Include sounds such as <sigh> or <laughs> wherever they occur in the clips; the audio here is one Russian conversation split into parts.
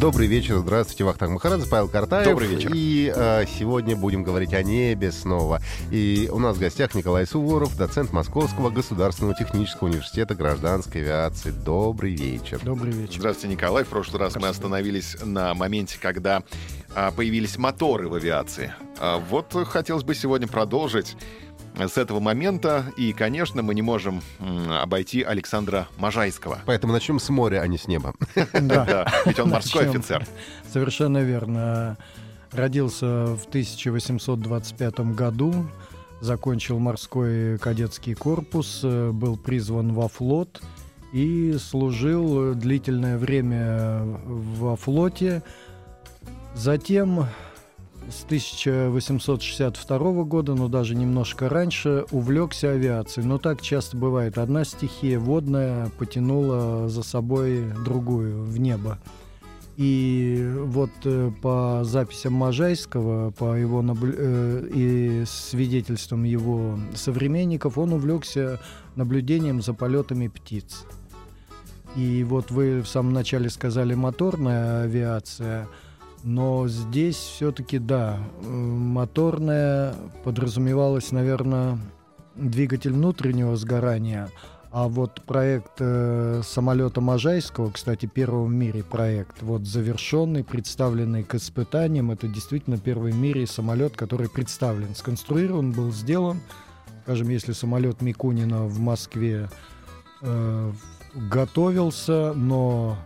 Добрый вечер, здравствуйте, Вахтанг Махарадзе, Павел Картаев. Добрый вечер. И э, сегодня будем говорить о небе снова. И у нас в гостях Николай Суворов, доцент Московского государственного технического университета гражданской авиации. Добрый вечер. Добрый вечер. Здравствуйте, Николай. В прошлый раз мы остановились на моменте, когда а, появились моторы в авиации. А, вот хотелось бы сегодня продолжить с этого момента. И, конечно, мы не можем обойти Александра Можайского. Поэтому начнем с моря, а не с неба. <laughs> Да, ведь он морской офицер. Совершенно верно. Родился в 1825 году, закончил морской кадетский корпус, э, был призван во флот и служил длительное время во флоте. Затем с 1862 года, но даже немножко раньше, увлекся авиацией. Но так часто бывает. Одна стихия водная потянула за собой другую в небо. И вот э, по записям Можайского, по его наблю- э, и свидетельствам его современников, он увлекся наблюдением за полетами птиц. И вот вы в самом начале сказали моторная авиация, но здесь все-таки да, э, моторная подразумевалась, наверное, двигатель внутреннего сгорания, а вот проект э, самолета Можайского, кстати, первый в мире проект, вот завершенный, представленный к испытаниям, это действительно первый в мире самолет, который представлен, сконструирован, был сделан. Скажем, если самолет Микунина в Москве э, готовился, но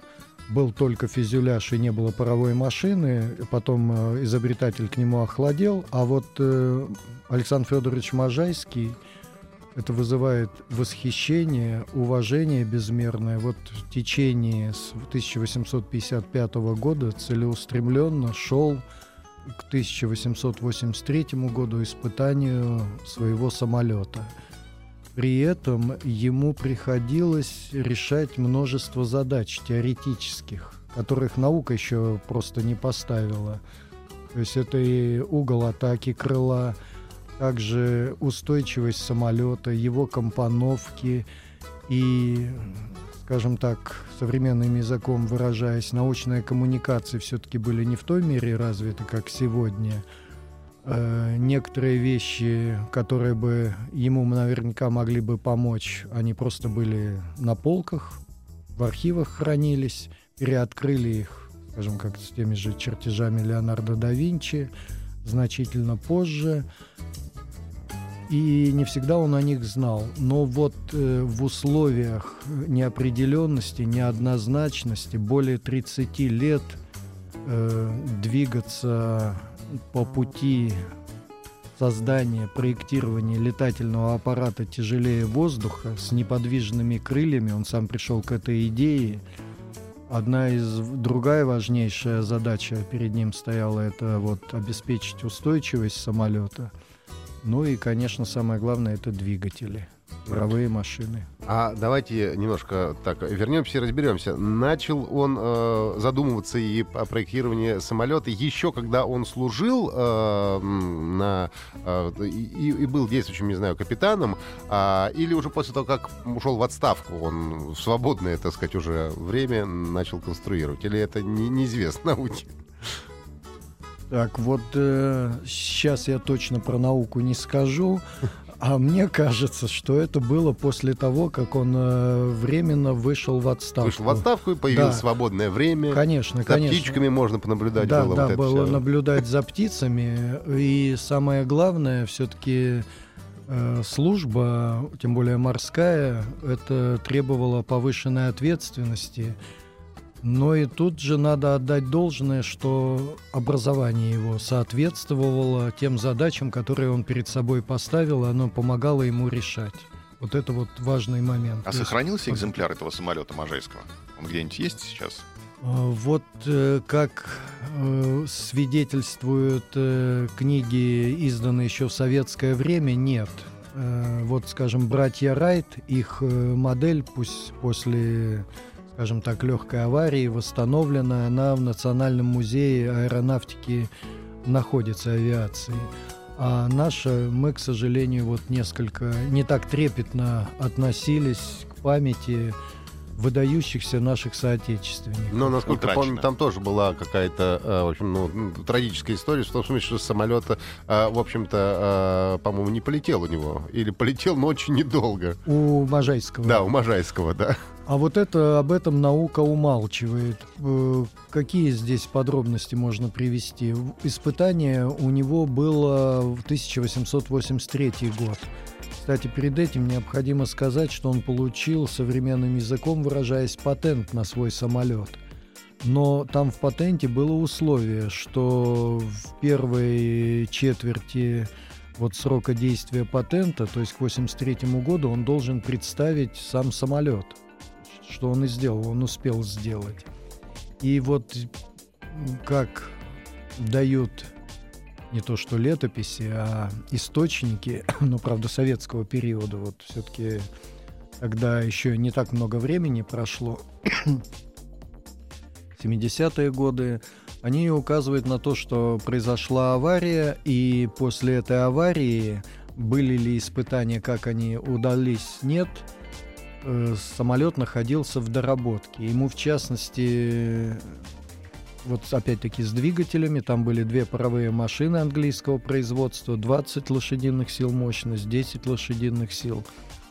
был только фюзеляж и не было паровой машины, потом э, изобретатель к нему охладел, а вот э, Александр Федорович Можайский это вызывает восхищение, уважение безмерное. Вот в течение с 1855 года целеустремленно шел к 1883 году испытанию своего самолета. При этом ему приходилось решать множество задач теоретических, которых наука еще просто не поставила. То есть это и угол атаки крыла, также устойчивость самолета, его компоновки и, скажем так, современным языком выражаясь, научные коммуникации все-таки были не в той мере развиты, как сегодня. Э, некоторые вещи, которые бы ему наверняка могли бы помочь, они просто были на полках, в архивах хранились, переоткрыли их, скажем, как с теми же чертежами Леонардо да Винчи, значительно позже. И не всегда он о них знал. Но вот э, в условиях неопределенности, неоднозначности более 30 лет э, двигаться по пути создания, проектирования летательного аппарата тяжелее воздуха с неподвижными крыльями, он сам пришел к этой идее. Одна из другая важнейшая задача перед ним стояла это вот обеспечить устойчивость самолета. Ну и, конечно, самое главное это двигатели, паровые машины. А давайте немножко так вернемся и разберемся. Начал он э, задумываться и о проектировании самолета еще когда он служил э, на э, и, и был действующим, не знаю, капитаном, а, или уже после того, как ушел в отставку, он в свободное, так сказать, уже время начал конструировать, или это не, неизвестно <laughs> науке? Так, вот э, сейчас я точно про науку не скажу, <laughs> а мне кажется, что это было после того, как он э, временно вышел в отставку. Вышел в отставку и появилось Да. свободное время. Конечно, За конечно. птичками можно понаблюдать да, было да, вот было всё. наблюдать за птицами. И самое главное, все-таки служба, тем более морская, это требовало повышенной ответственности. Но и тут же надо отдать должное, что образование его соответствовало тем задачам, которые он перед собой поставил, и оно помогало ему решать. Вот это вот важный момент. А есть, сохранился экземпляр этого самолета Можайского? Он где-нибудь есть сейчас? А, Вот э, как э, свидетельствуют э, книги, изданные еще в советское время, нет. Вот, скажем, братья Райт, их модель, пусть после, скажем так, легкой аварии, восстановлена. Она в Национальном музее аэронавтики находится авиации. А наша, мы, к сожалению, вот несколько не так трепетно относились к памяти выдающихся наших соотечественников. Но, насколько Утрачено. помню, там тоже была какая-то, э, в общем, ну, трагическая история, в том смысле, что самолет, э, в общем-то, э, по-моему, не полетел у него. Или полетел, но очень недолго. У Можайского. Да, у Можайского, да. А вот это об этом наука умалчивает. Какие здесь подробности можно привести? Испытание у него было в 1883 год. Кстати, перед этим необходимо сказать, что он получил, современным языком выражаясь, патент на свой самолет. Но там в патенте было условие, что в первой четверти вот срока действия патента, то есть к 1983 году, он должен представить сам самолет что он и сделал, он успел сделать. И вот как дают не то что летописи, а источники, <coughs> ну, правда, советского периода, вот все-таки, когда еще не так много времени прошло, <coughs> 70-е годы, они указывают на то, что произошла авария, и после этой аварии были ли испытания, как они удались, нет, э, самолет находился в доработке. Ему, в частности, вот опять-таки с двигателями, там были две паровые машины английского производства, 20 лошадиных сил мощность, 10 лошадиных сил.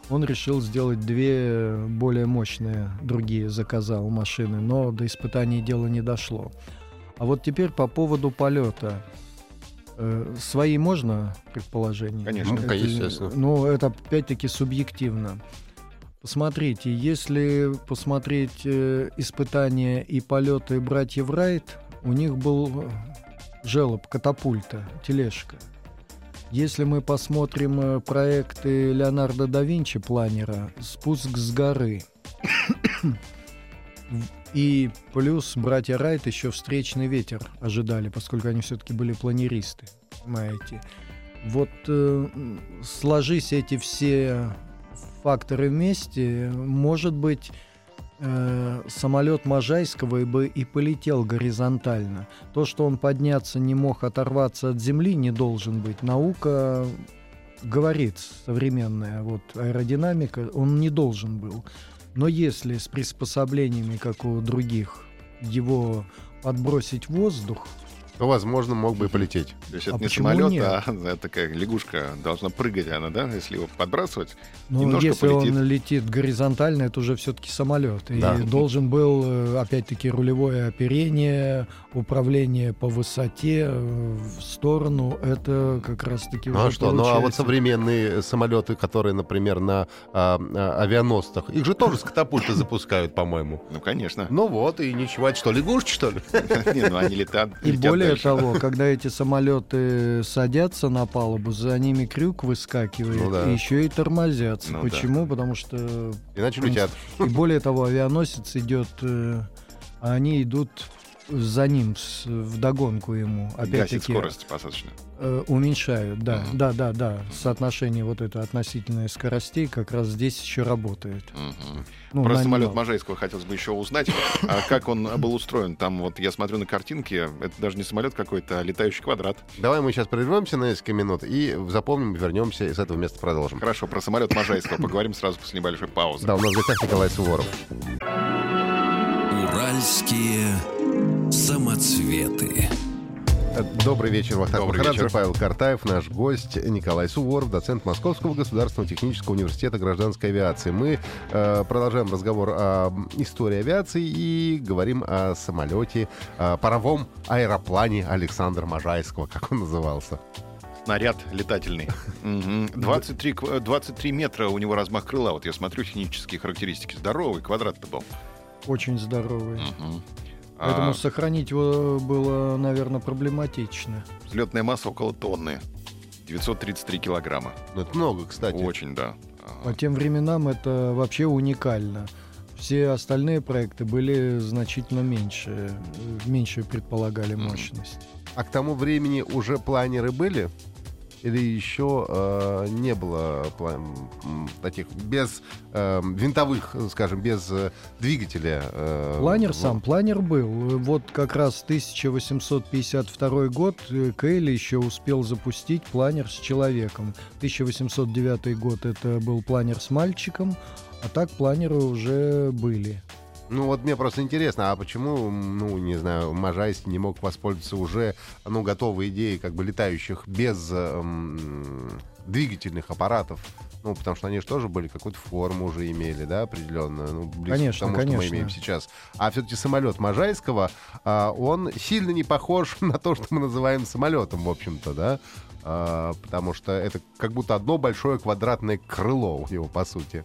Он решил сделать две более мощные, другие заказал машины, но до испытаний дело не дошло. А вот теперь по поводу полета. Э, Свои можно предположения? Конечно. Ну, Это- естественно. Ну, это опять-таки субъективно. Посмотрите, если посмотреть э, испытания и полеты братьев Райт, у них был э, желоб, катапульта, тележка. Если мы посмотрим э, проекты Леонардо да Винчи, планера, спуск с горы. И плюс братья Райт еще встречный ветер ожидали, поскольку они все-таки были планеристы, понимаете. Вот э, сложись эти все факторы вместе, может быть, э, самолет Можайского бы и полетел горизонтально. То, что он подняться не мог, оторваться от земли, не должен быть. Наука говорит современная, вот аэродинамика, он не должен был. Но если с приспособлениями, как у других, его подбросить в воздух, То, возможно, мог бы и полететь. То есть А это не почему самолет, нет? а <laughs> такая лягушка должна прыгать, она, да, если его подбрасывать. Ну, Немножко если полетит. он летит горизонтально, это уже все-таки самолет. И Да. должен был, э, опять-таки, рулевое оперение, управление по высоте, э, в сторону. Это как раз-таки Ну а что? Ну а вот получается- современные самолеты, которые, например, на а, а, авианосцах, их же тоже с катапульты запускают, по-моему. Ну, конечно. Ну вот, и ничего, это что, лягушки, что ли? <laughs> Не, ну они летят. И летят более того, когда эти самолеты садятся на палубу, за ними крюк выскакивает, Ну да. и еще и тормозятся. Ну да. Почему? Потому что Иначе летят. И более того, авианосец идет, э, а они идут за ним, с, в догонку ему. Опять-таки скорость посадочную. э, уменьшают, да, Мгм. да, да, да. Соотношение вот это относительное скоростей как раз здесь еще работает. Мгм. Ну, Про самолет нем. Можайского хотелось бы еще узнать, <laughs> а как он был устроен. Там вот я смотрю на картинки, это даже не самолет какой-то, а летающий квадрат. Давай мы сейчас прервемся на несколько минут и запомним, вернемся и с этого места продолжим. Хорошо, про самолет Можайского поговорим сразу после небольшой паузы. Да, у нас в гостях Николай Суворов. Уральские самоцветы. Добрый вечер, Вахтанг Махарадзе. Павел Картаев, наш гость Николай Суворов, доцент Московского государственного технического университета гражданской авиации. Мы э, продолжаем разговор о истории авиации и говорим о самолете, о паровом аэроплане Александра Можайского, как он назывался. Снаряд летательный. Мгм. <laughs> 23, кв- 23 метра у него размах крыла. Вот я смотрю технические характеристики. Здоровый квадрат-то был. Очень здоровый. Мгм. Поэтому А, сохранить его было, наверное, проблематично. взлетная масса около тонны. 933 килограмма. Ну, это много, кстати. Очень, да. А, По тем временам это вообще уникально. Все остальные проекты были значительно меньше, меньше предполагали мощность. А к тому времени уже планеры были? Или еще э, не было таких без э, винтовых, скажем, без э, двигателя? Э, планер ну... сам, планер был. Вот как раз 1852 год э, Кейли еще успел запустить планер с человеком. 1809 год это был планер с мальчиком, а так планеры уже были. Ну вот мне просто интересно, а почему, ну не знаю, Можайский не мог воспользоваться уже, ну готовой идеей как бы летающих без эм, двигательных аппаратов? Ну, потому что они же тоже были, какую-то форму уже имели, да, определенную. Ну, конечно, к тому, конечно. что мы имеем сейчас. А все-таки самолет Можайского, а, он сильно не похож <laughs> на то, что мы называем самолетом, в общем-то, да? А, потому что это как будто одно большое квадратное крыло у него, по сути.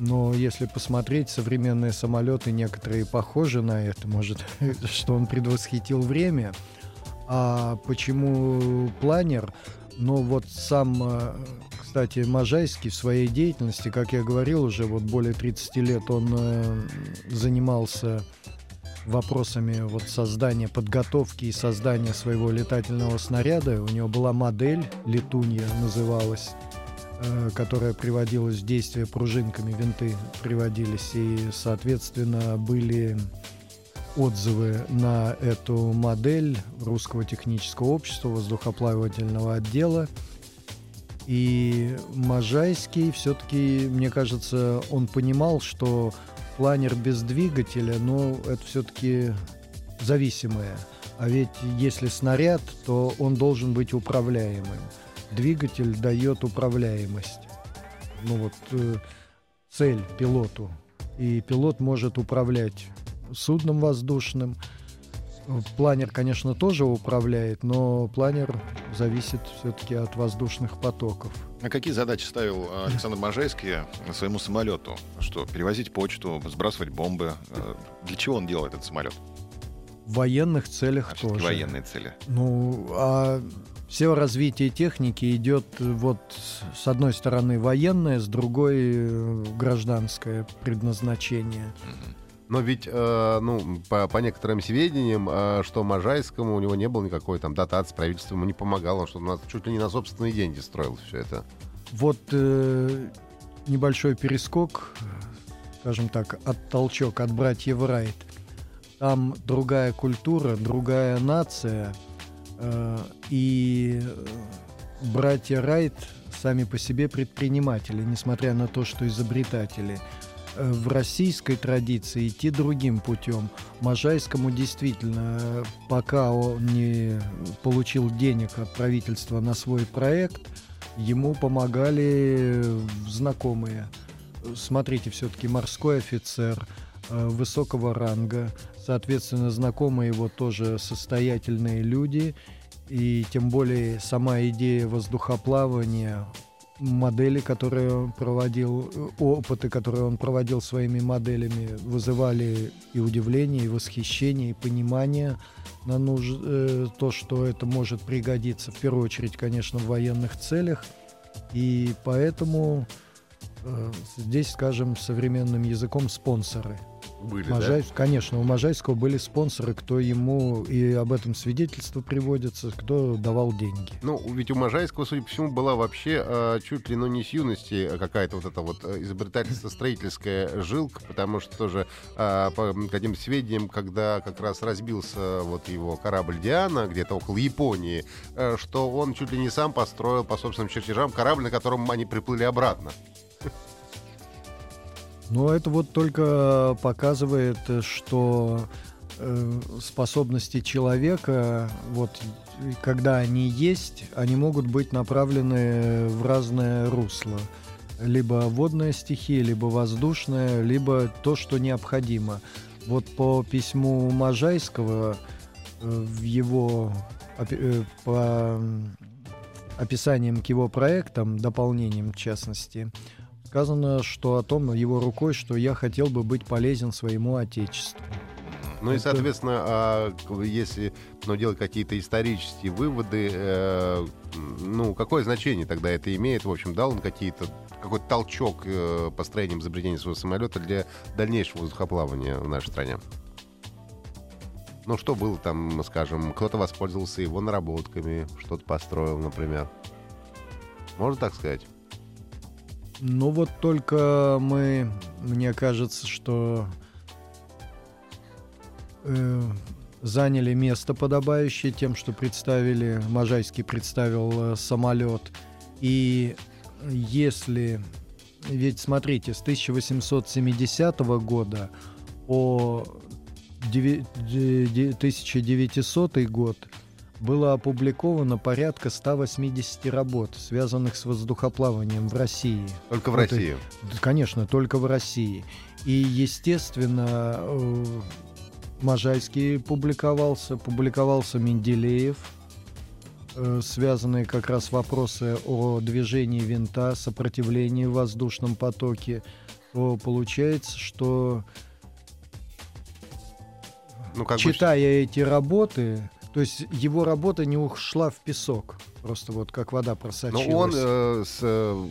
Но если посмотреть, современные самолеты некоторые похожи на это, может, <laughs> что он предвосхитил время. А почему планер? Ну вот сам, э, кстати, Можайский в своей деятельности, как я говорил уже, вот более 30 лет он э, занимался вопросами вот создания, подготовки и создания своего летательного снаряда. У него была модель, летунья называлась, которая приводилась в действие пружинками, винты приводились, и, соответственно, были отзывы на эту модель Русского технического общества, воздухоплавательного отдела. И Можайский все-таки, мне кажется, он понимал, что планер без двигателя, но это все-таки зависимое. А ведь если снаряд, то он должен быть управляемым двигатель дает управляемость. Ну вот э, цель пилоту. И пилот может управлять судном воздушным. Планер, конечно, тоже управляет, но планер зависит все-таки от воздушных потоков. А какие задачи ставил э, Александр Можайский своему самолету? Что, перевозить почту, сбрасывать бомбы? Э, для чего он делал этот самолет? В военных целях а тоже. Военные цели. Ну, а все развитие техники идет вот с одной стороны военное, с другой э, гражданское предназначение. Но ведь, э, ну, по, по некоторым сведениям, э, что Можайскому у него не было никакой там дотации, правительство ему не помогало, он что на, чуть ли не на собственные деньги строил все это. Вот э, небольшой перескок, скажем так, от толчок от братьев Райт. Там другая культура, другая нация — Э, и э, братья Райт сами по себе предприниматели, несмотря на то, что изобретатели. Э, в российской традиции идти другим путем. Можайскому действительно, пока он не получил денег от правительства на свой проект, ему помогали знакомые. Смотрите, все-таки морской офицер высокого ранга, Соответственно, знакомые его тоже состоятельные люди. И тем более сама идея воздухоплавания, модели, которые он проводил, опыты, которые он проводил своими моделями, вызывали и удивление, и восхищение, и понимание на нуж... э, то, что это может пригодиться, в первую очередь, конечно, в военных целях. И поэтому э, здесь, скажем, современным языком спонсоры – были, Можай... да? Конечно, у Можайского были спонсоры, кто ему, и об этом свидетельство приводится, кто давал деньги. Ну, ведь у Можайского, судя по всему, была вообще э, чуть ли, ну, не с юности какая-то вот эта вот э, изобретательство-строительская жилка, потому что тоже, э, по каким сведениям, когда как раз разбился вот его корабль «Диана», где-то около Японии, э, что он чуть ли не сам построил по собственным чертежам корабль, на котором они приплыли обратно. Но это вот только показывает, что э, способности человека, вот когда они есть, они могут быть направлены в разное русло. Либо водная стихия, либо воздушная, либо то, что необходимо. Вот по письму Можайского э, в его э, по описаниям к его проектам, дополнениям в частности, сказано, что о том его рукой, что я хотел бы быть полезен своему отечеству. Ну и, соответственно, а, если ну, делать какие-то исторические выводы, э, ну, какое значение тогда это имеет? В общем, дал он какие-то какой-то толчок э, построением изобретения своего самолета для дальнейшего воздухоплавания в нашей стране? Ну, что было там, скажем, кто-то воспользовался его наработками, что-то построил, например. Можно так сказать? Ну вот только мы, мне кажется, что э, заняли место подобающее тем, что представили, Можайский представил э, самолет. И если, ведь смотрите, с 1870 года по 1900 год было опубликовано порядка 180 работ, связанных с воздухоплаванием в России. Только в Вот и- России. Конечно, только в России. И, естественно, э, Можайский публиковался, публиковался Менделеев, э, связанные как раз вопросы о движении винта, сопротивлении в воздушном потоке, то получается, что Ну, как бы читая эти работы, то есть его работа не ушла в песок, просто вот как вода Но просочилась. он э, с, э,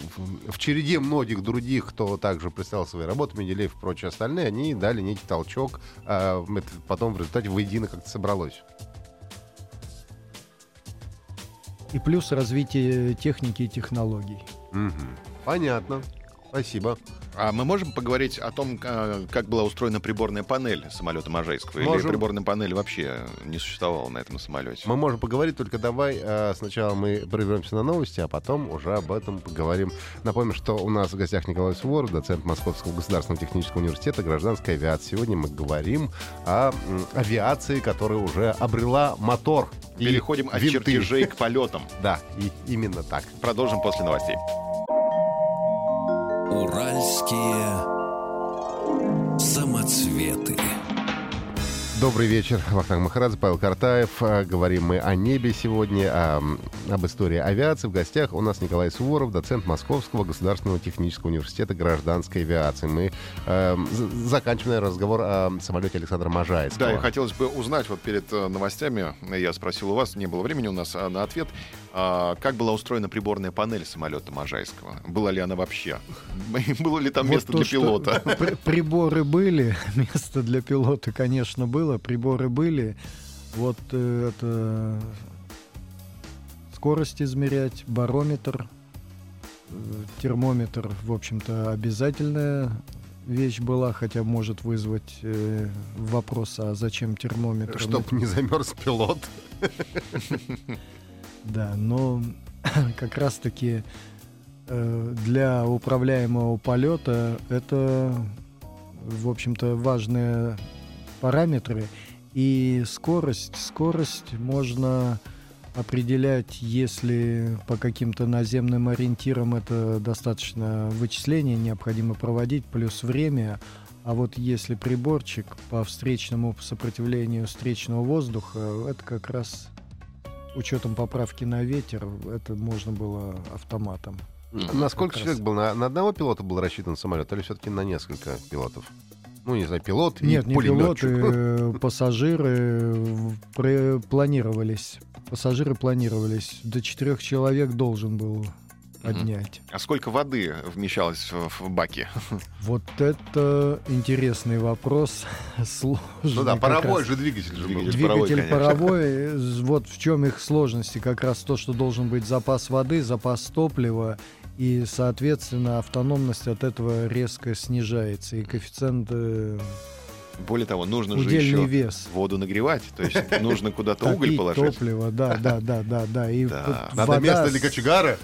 в, череде многих других, кто также представил свои работы, Менделеев и прочие остальные, они дали некий толчок, а это потом в результате воедино как-то собралось. И плюс развитие техники и технологий. Мгм. Понятно. Спасибо. А мы можем поговорить о том, а, как была устроена приборная панель самолета Можайского? Или Можем. приборная панель вообще не существовала на этом самолете? Мы можем поговорить, только давай э, сначала мы прервемся на новости, а потом уже об этом поговорим. Напомню, что у нас в гостях Николай Суворов, доцент Московского государственного технического университета гражданской авиации. Сегодня мы говорим о авиации, которая уже обрела мотор. Переходим от винты. чертежей к полетам. <laughs> Да, и именно так. Продолжим после новостей. Уральские самоцветы. Добрый вечер, Вахтанг Махарадзе, Павел Картаев. А, Говорим мы о небе сегодня, о, м, об истории авиации. В гостях у нас Николай Суворов, доцент Московского государственного технического университета гражданской авиации. Мы э, заканчиваем наверное, разговор о самолете Александра Можайского. Да, и хотелось бы узнать, вот перед э, новостями, я спросил у вас, не было времени у нас а, на ответ, а, как была устроена приборная панель самолета Можайского? Была ли она вообще? <laughs> Было ли там Вот место то, для пилота? <laughs> при- Приборы были, <laughs> место для пилота, конечно, было, приборы были. Вот э, это скорость измерять, барометр, э, термометр, в общем-то, обязательная вещь была, хотя может вызвать э, вопрос, а зачем термометр? Чтоб не замерз пилот. <laughs> Да, но <clears throat> как раз-таки э, для управляемого полета это, в общем-то, важные параметры. И скорость, скорость можно определять, если по каким-то наземным ориентирам это достаточно вычисления необходимо проводить, плюс время. А вот если приборчик по встречному сопротивлению встречного воздуха, это как раз учетом поправки на ветер, это можно было автоматом. На сколько как человек раз. был? На, на одного пилота был рассчитан самолет или все-таки на несколько пилотов? Ну, не знаю, пилот Нет, и не пулеметчик. пилоты, э, пассажиры пре- планировались. Пассажиры планировались. До четырех человек должен был поднять. А сколько воды вмещалось в, баке? <laughs> Вот это интересный вопрос. <laughs> Сложный. Ну да, паровой раз. же двигатель же был. Двигатель. паровой, паровой, <laughs> э, вот в чем их сложности, как раз то, что должен быть запас воды, запас топлива, и, соответственно, автономность от этого резко снижается, и коэффициент э, Более того, нужно же удельный еще вес. воду нагревать, то есть <laughs> нужно куда-то уголь положить. топливо, да, да, да, да, да. И Надо место для кочегара.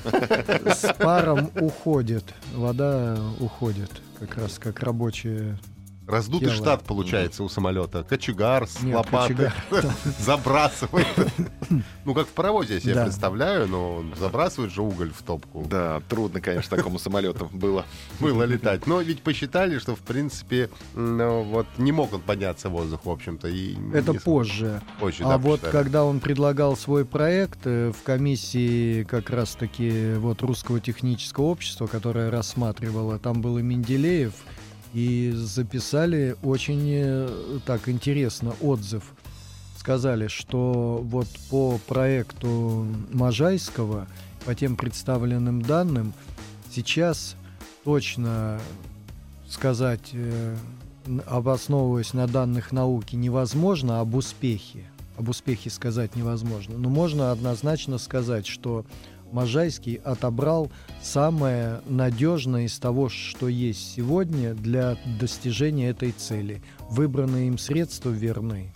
с паром уходит, вода уходит, как раз как рабочая. Раздутый Тело. штат получается у самолета. Кочегар с Нет, лопатой <laughs> забрасывает. Ну, как в паровозе я себе представляю, но забрасывает же уголь в топку. Да, трудно, конечно, такому самолету было. Было летать. Но ведь посчитали, что, в принципе, ну, вот не мог он подняться в воздух, в общем-то. И Это не- позже. позже, А да, вот посчитали. когда он предлагал свой проект э, в комиссии как раз-таки вот русского технического общества, которое рассматривало, там был и Менделеев, и записали очень э, так интересно отзыв. Сказали, что вот по проекту Можайского, по тем представленным данным, сейчас точно сказать, э, обосновываясь на данных науки, невозможно об успехе. Об успехе сказать невозможно. Но можно однозначно сказать, что Можайский отобрал самое надежное из того, что есть сегодня для достижения этой цели. Выбранные им средства верны.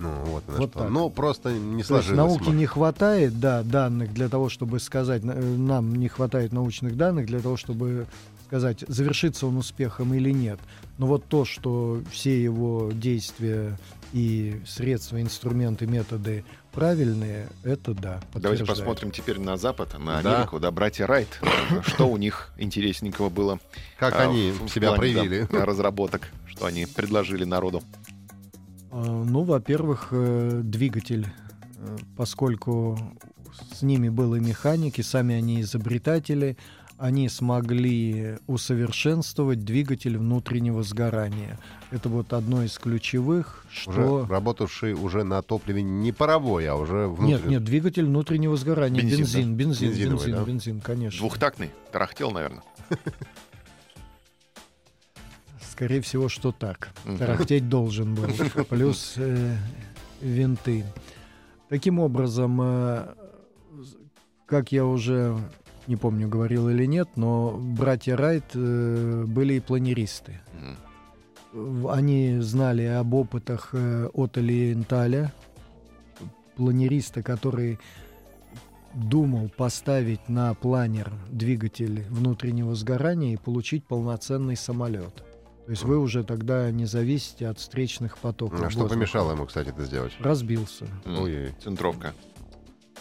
Ну, вот, на Вот что. так. Ну, просто не То есть сложилось. науки не хватает, да, данных для того, чтобы сказать, э, нам не хватает научных данных для того, чтобы сказать, завершится он успехом или нет. Но вот то, что все его действия и средства, инструменты, методы правильные, это да. Давайте посмотрим теперь на Запад, на Да. Америку, да, братья Райт. Что у них интересненького было? Как а, они себя да, проявили. разработок, что они предложили народу. А, Ну, во-первых, э, двигатель, э, поскольку с ними были механики, сами они изобретатели, они смогли усовершенствовать двигатель внутреннего сгорания. Это вот одно из ключевых, что... Уже работавший уже на топливе не паровой, а уже внутренний. Нет, нет, двигатель внутреннего сгорания, Бензин, бензин, бензин, Бензиновый, бензин, да? бензин, конечно. Двухтактный, тарахтел, наверное. Скорее всего, что так. Тарахтеть должен был. Плюс э, винты. Таким образом, э, как я уже не помню, говорил или нет, но братья Райт э, были и планеристы. В- Они знали об опытах э, от Элиенталя, планериста, который думал поставить на планер двигатель внутреннего сгорания и получить полноценный самолет. То есть вы уже тогда не зависите от встречных потоков. А что воздуха. помешало ему, кстати, это сделать? Разбился. Ой, Центровка.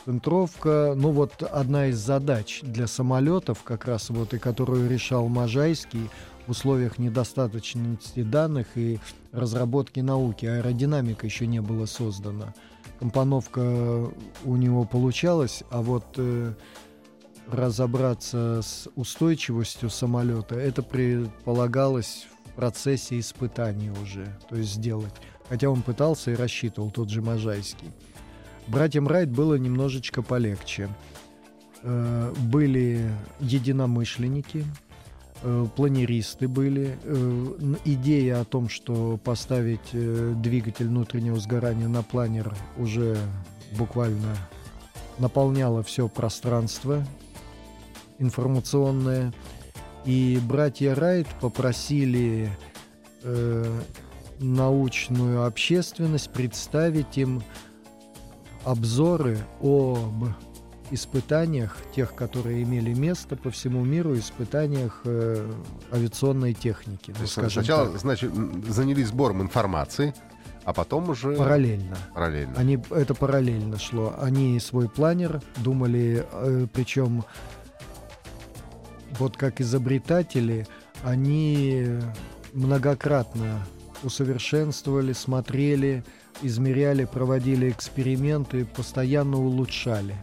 Центровка, ну вот одна из задач для самолетов, как раз вот и которую решал Можайский в условиях недостаточности данных и разработки науки. Аэродинамика еще не была создана. Компоновка у него получалась, а вот э, разобраться с устойчивостью самолета, это предполагалось в процессе испытаний уже, то есть сделать. Хотя он пытался и рассчитывал, тот же Можайский. Братьям Райт было немножечко полегче. Э, Были единомышленники, э, планеристы были. Э, Идея о том, что поставить двигатель внутреннего сгорания на планер уже буквально наполняла все пространство информационное. И братья Райт попросили э, научную общественность представить им обзоры об испытаниях, тех, которые имели место по всему миру, испытаниях э, авиационной техники. Ну, сначала, так, значит, занялись сбором информации, а потом уже параллельно. параллельно. Они, это параллельно шло. Они свой планер думали, э, причем вот как изобретатели, они многократно усовершенствовали, смотрели, измеряли, проводили эксперименты, постоянно улучшали.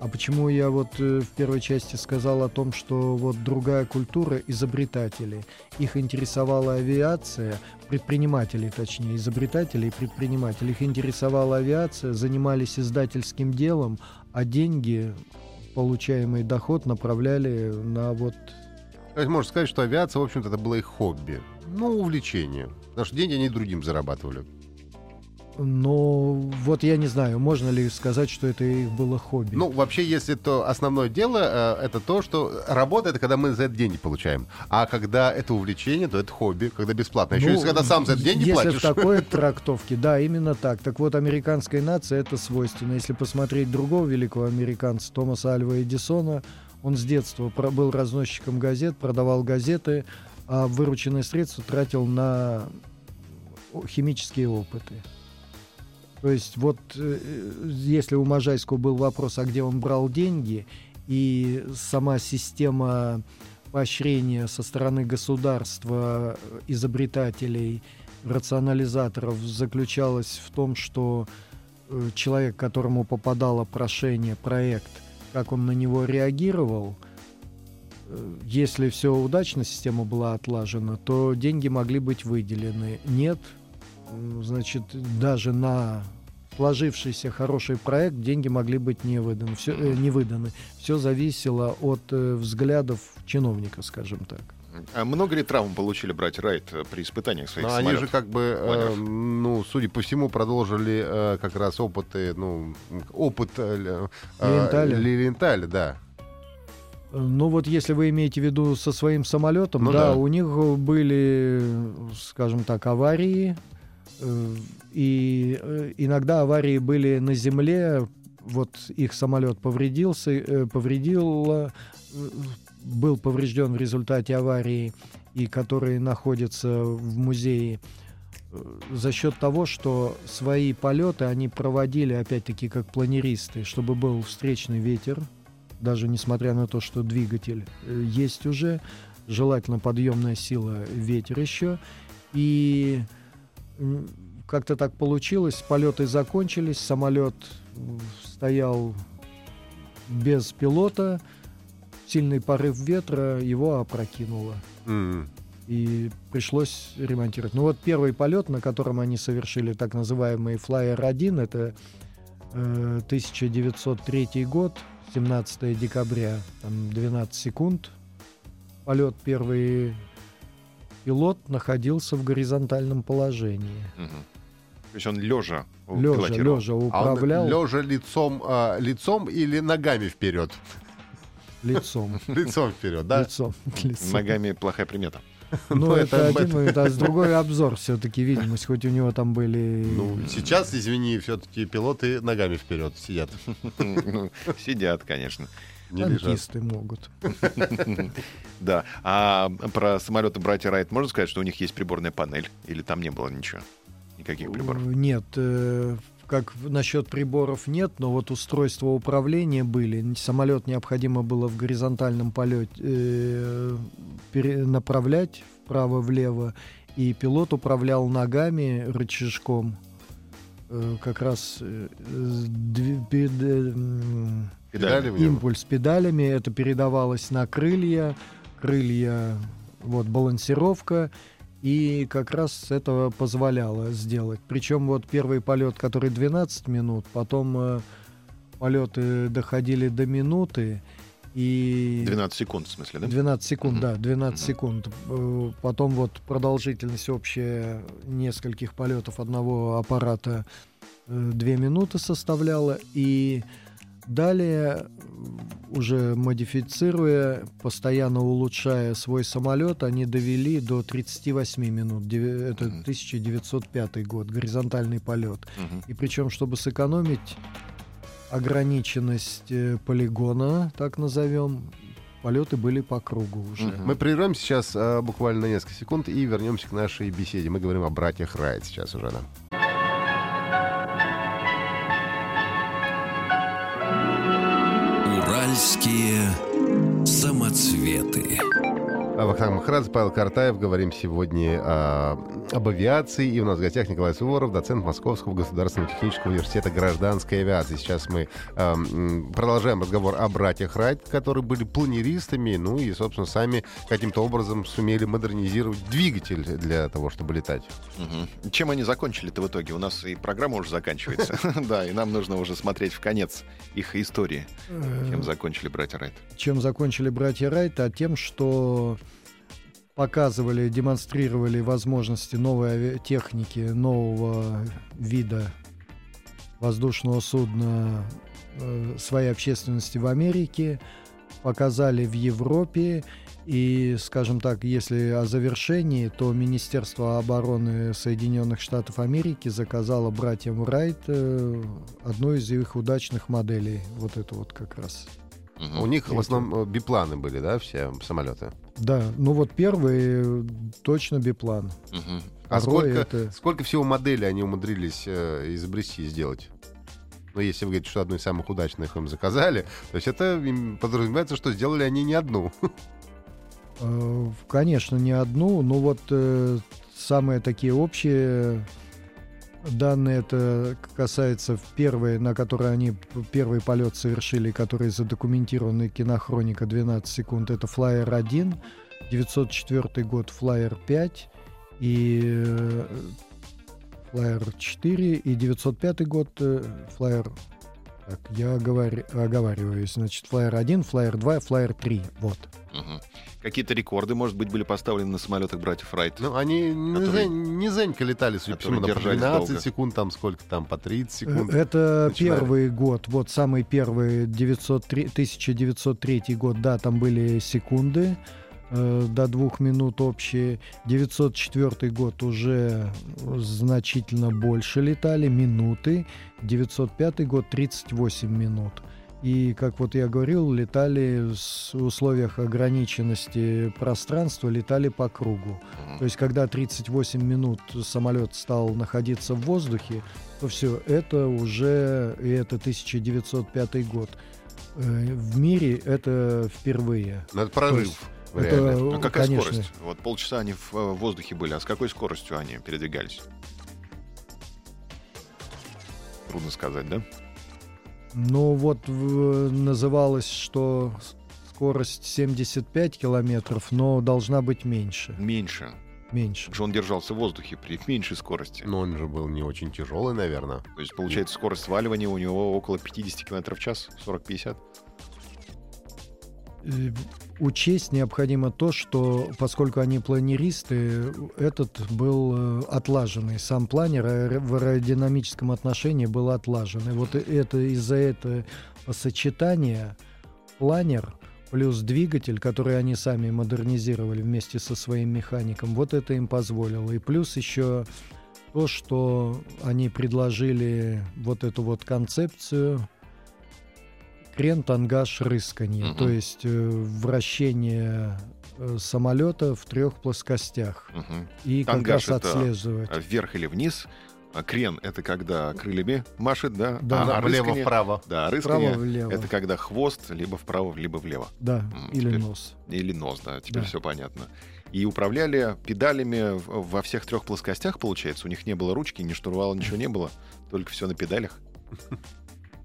А почему я вот э, в первой части сказал о том, что вот другая культура изобретателей, их интересовала авиация, предпринимателей, точнее, изобретателей и предпринимателей, их интересовала авиация, занимались издательским делом, а деньги, получаемый доход направляли на вот То есть можно сказать, что авиация, в общем-то, это было их хобби. Ну, увлечение. Потому что деньги они другим зарабатывали. Но вот я не знаю, можно ли сказать, что это их было хобби. Ну, вообще, если то основное дело, э, это то, что работа — это когда мы за это деньги получаем. А когда это увлечение, то это хобби, когда бесплатно. Еще Ну, если когда сам за это деньги если платишь. в такой <laughs> трактовке, да, именно так. Так вот, американской нации это свойственно. Если посмотреть другого великого американца Томаса Альва Эдисона, он с детства был разносчиком газет, продавал газеты, а вырученные средства тратил на химические опыты. То есть вот э, если у Можайского был вопрос, а где он брал деньги, и сама система поощрения со стороны государства, э, изобретателей, рационализаторов заключалась в том, что э, человек, которому попадало прошение, проект, как он на него реагировал, э, если все удачно, система была отлажена, то деньги могли быть выделены. Нет, значит, даже на сложившийся хороший проект, деньги могли быть не выданы. Все, э, не выданы. Все зависело от э, взглядов чиновника, скажем так. А много ли травм получили братья Райт э, при испытаниях своих Но они самолетов? же как бы, э, ну, судя по всему, продолжили э, как раз опыты, ну, опыт э, э? Лилиенталя, да. Ну вот если вы имеете в виду со своим самолетом, Ну да, да. у них были, скажем так, аварии. Э, И э, иногда аварии были на земле. Вот их самолет повредился, э, повредил, был поврежден в результате аварии, и который находится в музее за счет того, что свои полеты они проводили, опять-таки, как планеристы, чтобы был встречный ветер, даже несмотря на то, что двигатель есть уже, желательно подъемная сила, ветер еще. И как-то так получилось, полеты закончились, самолет стоял без пилота, сильный порыв ветра его опрокинуло. М. И пришлось ремонтировать. Ну вот первый полет, на котором они совершили так называемый Flyer 1, это э, 1903 год, 17 декабря, там 12 секунд. Полет первый пилот находился в горизонтальном положении. Мгм. То есть он лежа Лежа, лежа А он управлял лежа лицом, а, лицом или ногами вперед? лицом. <laughs> Лицом вперед, да? Лицом. лицом. Ногами плохая примета. <laughs> Ну, <laughs> это, это- один момент, а с другой обзор все-таки видимость, хоть у него там были... Ну, сейчас, извини, все-таки пилоты ногами вперед сидят, Ну, Сидят, конечно. Не лежат. танкисты могут. <laughs> Да. А про самолеты братья Райт можно сказать, что у них есть приборная панель? Или там не было ничего? Никаких приборов? Э, Нет, э, как насчет приборов нет, но вот устройства управления были. Самолет необходимо было в горизонтальном полете э, направлять вправо-влево, и пилот управлял ногами рычажком. Как раз э, э, Педали импульс педалями, это передавалось на крылья, крылья, вот балансировка, и как раз это позволяло сделать. Причем вот первый полет, который 12 минут, потом э, полеты доходили до минуты, и 12 секунд, в смысле, да? 12 секунд, Мгм. да, 12 Мгм. секунд. Э, Потом вот продолжительность общая нескольких полетов одного аппарата 2 минуты составляла. И далее, уже модифицируя, постоянно улучшая свой самолет, они довели до 38 минут. Это Мгм. 1905 год, горизонтальный полет. Мгм. И причем, чтобы сэкономить ограниченность э, полигона, так назовем, полеты были по кругу уже. Мгм. Мы прервем сейчас а, буквально на несколько секунд и вернемся к нашей беседе. Мы говорим о братьях Райт сейчас уже, да. Уральские самоцветы. А, Вахтанг Махарадзе, Павел Картаев. Говорим сегодня а, об авиации. И у нас в гостях Николай Суворов, доцент Московского государственного технического университета гражданской авиации. Сейчас мы а, м, продолжаем разговор о братьях Райт, которые были планеристами, ну и, собственно, сами каким-то образом сумели модернизировать двигатель для того, чтобы летать. Мгм. Чем они закончили-то в итоге? У нас и программа уже заканчивается. <laughs> <laughs> Да, и нам нужно уже смотреть в конец их истории. Э, Чем закончили братья Райт? Чем закончили братья Райт, а тем, что показывали, демонстрировали возможности новой авиатехники, нового вида воздушного судна э, своей общественности в Америке, показали в Европе. И, скажем так, если о завершении, то Министерство обороны Соединенных Штатов Америки заказало братьям Райт э, одну из их удачных моделей. Вот это вот как раз. Мгм. У них в основном э, бипланы были, да, все самолеты? Да, ну вот первый точно биплан. Мгм. А сколько, это- сколько всего моделей они умудрились э, изобрести и сделать? Ну, если вы говорите, что одну из самых удачных им заказали, то есть это подразумевается, что сделали они не одну. Э, Конечно, не одну, но вот э, самые такие общие данные это касается первой, на которой они первый полет совершили, который задокументирован кинохроника 12 секунд, это Flyer 1, 904 год Flyer 5 и э, Flyer 4 и 905 год э, Flyer... Так, я оговар... оговариваюсь. Значит, Flyer 1, Flyer 2, Flyer 3. Вот. Мгм. Какие-то рекорды, может быть, были поставлены на самолетах братьев Райт? Ну, они не, Которые- зен- не зенька летали, судя по всему, держались 12 долго. секунд, там сколько там, по 30 секунд. Э, Это начиная. первый год, вот самый первый 903, 1903 год, да, там были секунды э, до двух минут общие. 904 год уже значительно больше летали, минуты. 905 год 38 минут. И, как вот я говорил, летали в условиях ограниченности пространства, летали по кругу. То есть, когда 38 минут самолет стал находиться в воздухе, то все, это уже, и это 1905 год. Э, В мире это впервые. Ну, это прорыв. есть это, А какая конечно, скорость? Вот полчаса они в э, воздухе были, а с какой скоростью они передвигались? Трудно сказать, да? Ну вот называлось, что скорость 75 километров, но должна быть меньше. Меньше. Меньше. Потому что он держался в воздухе при меньшей скорости. Но он же был не очень тяжелый, наверное. То есть, получается, скорость сваливания у него около 50 км в час, 40-50. Учесть необходимо то, что поскольку они планеристы, этот был э, отлаженный. Сам планер аэро- в аэродинамическом отношении был отлажен. И вот это из-за этого сочетания планер плюс двигатель, который они сами модернизировали вместе со своим механиком, вот это им позволило. И плюс еще то, что они предложили вот эту вот концепцию крен, тангаж, рысканье. Мгм. То есть э, вращение э, самолета в трех плоскостях. Мгм. И Тангаж как раз отслеживать. А Вверх или вниз. А крен — это когда крыльями машет, да? Да. а, Да, Влево-вправо. Да, рысканье Вправо-влево. это когда хвост либо вправо, либо влево. Да, М, или теперь- нос. Или нос, да, теперь Да. все понятно. И управляли педалями во всех трех плоскостях, получается. У них не было ручки, ни штурвала, ничего не было. Только все на педалях.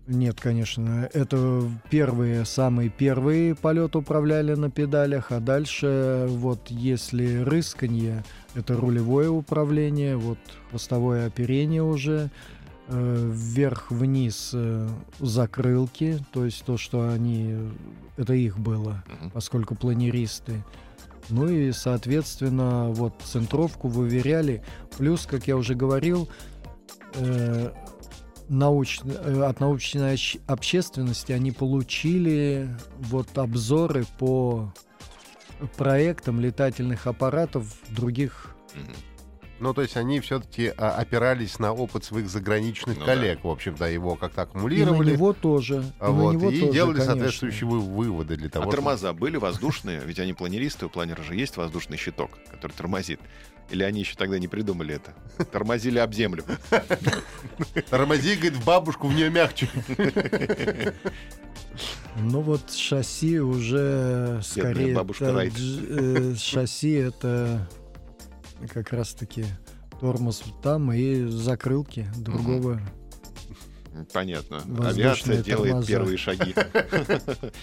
Нет, конечно. Это первые, самые первые полеты управляли на педалях, а дальше вот если рысканье, это рулевое управление, вот хвостовое оперение уже, э, вверх-вниз э, закрылки, то есть то, что они, это их было, поскольку планеристы. Ну и, соответственно, вот центровку выверяли. Плюс, как я уже говорил, э, науч- э, от научной общественности они получили вот обзоры по проектам летательных аппаратов других. Ну, то есть они все-таки опирались на опыт своих заграничных Ну коллег, в общем-то, его как-то И на аккумулировали. него тоже. а и на вот, него и тоже, делали конечно. соответствующие вы- выводы для того, А чтобы- тормоза были воздушные? Ведь они планеристы, у планера же есть воздушный щиток, который тормозит. Или они еще тогда не придумали это? Тормозили об землю. Тормози, говорит, в бабушку, в нее мягче. Ну вот шасси уже скорее... бабушка это э, шасси это как раз-таки тормоз там и закрылки другого. Понятно. Воздушные Авиация делает тормоза. первые шаги.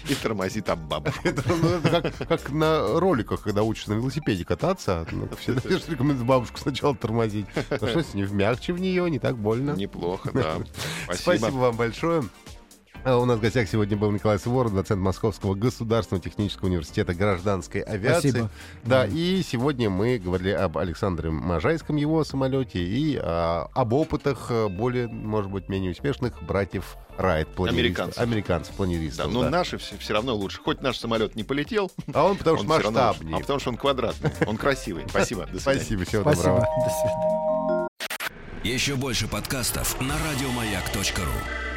И тормозит там бабушку. <laughs> Это, ну, как, на роликах, когда учишься на велосипеде кататься. Ну, <laughs> все рекомендуют бабушку сначала тормозить. Что, с ней мягче в нее, не так больно. Неплохо, да. <laughs> Спасибо. вам большое. А У нас в гостях сегодня был Николай Суворов, доцент Московского государственного технического университета гражданской авиации. Спасибо. Да, и сегодня мы говорили об Александре Можайском, его самолете, и а, об опытах э, более, может быть, менее успешных братьев Райт. Американцев. Американцев, Да, планеристов. но да. наши все, равно лучше. Хоть наш самолет не полетел, А он потому что он равно масштабнее. А потому что он квадратный, он красивый. Спасибо, до свидания. Спасибо, всего Спасибо. доброго. До свидания. Еще больше подкастов на радиомаяк.ру.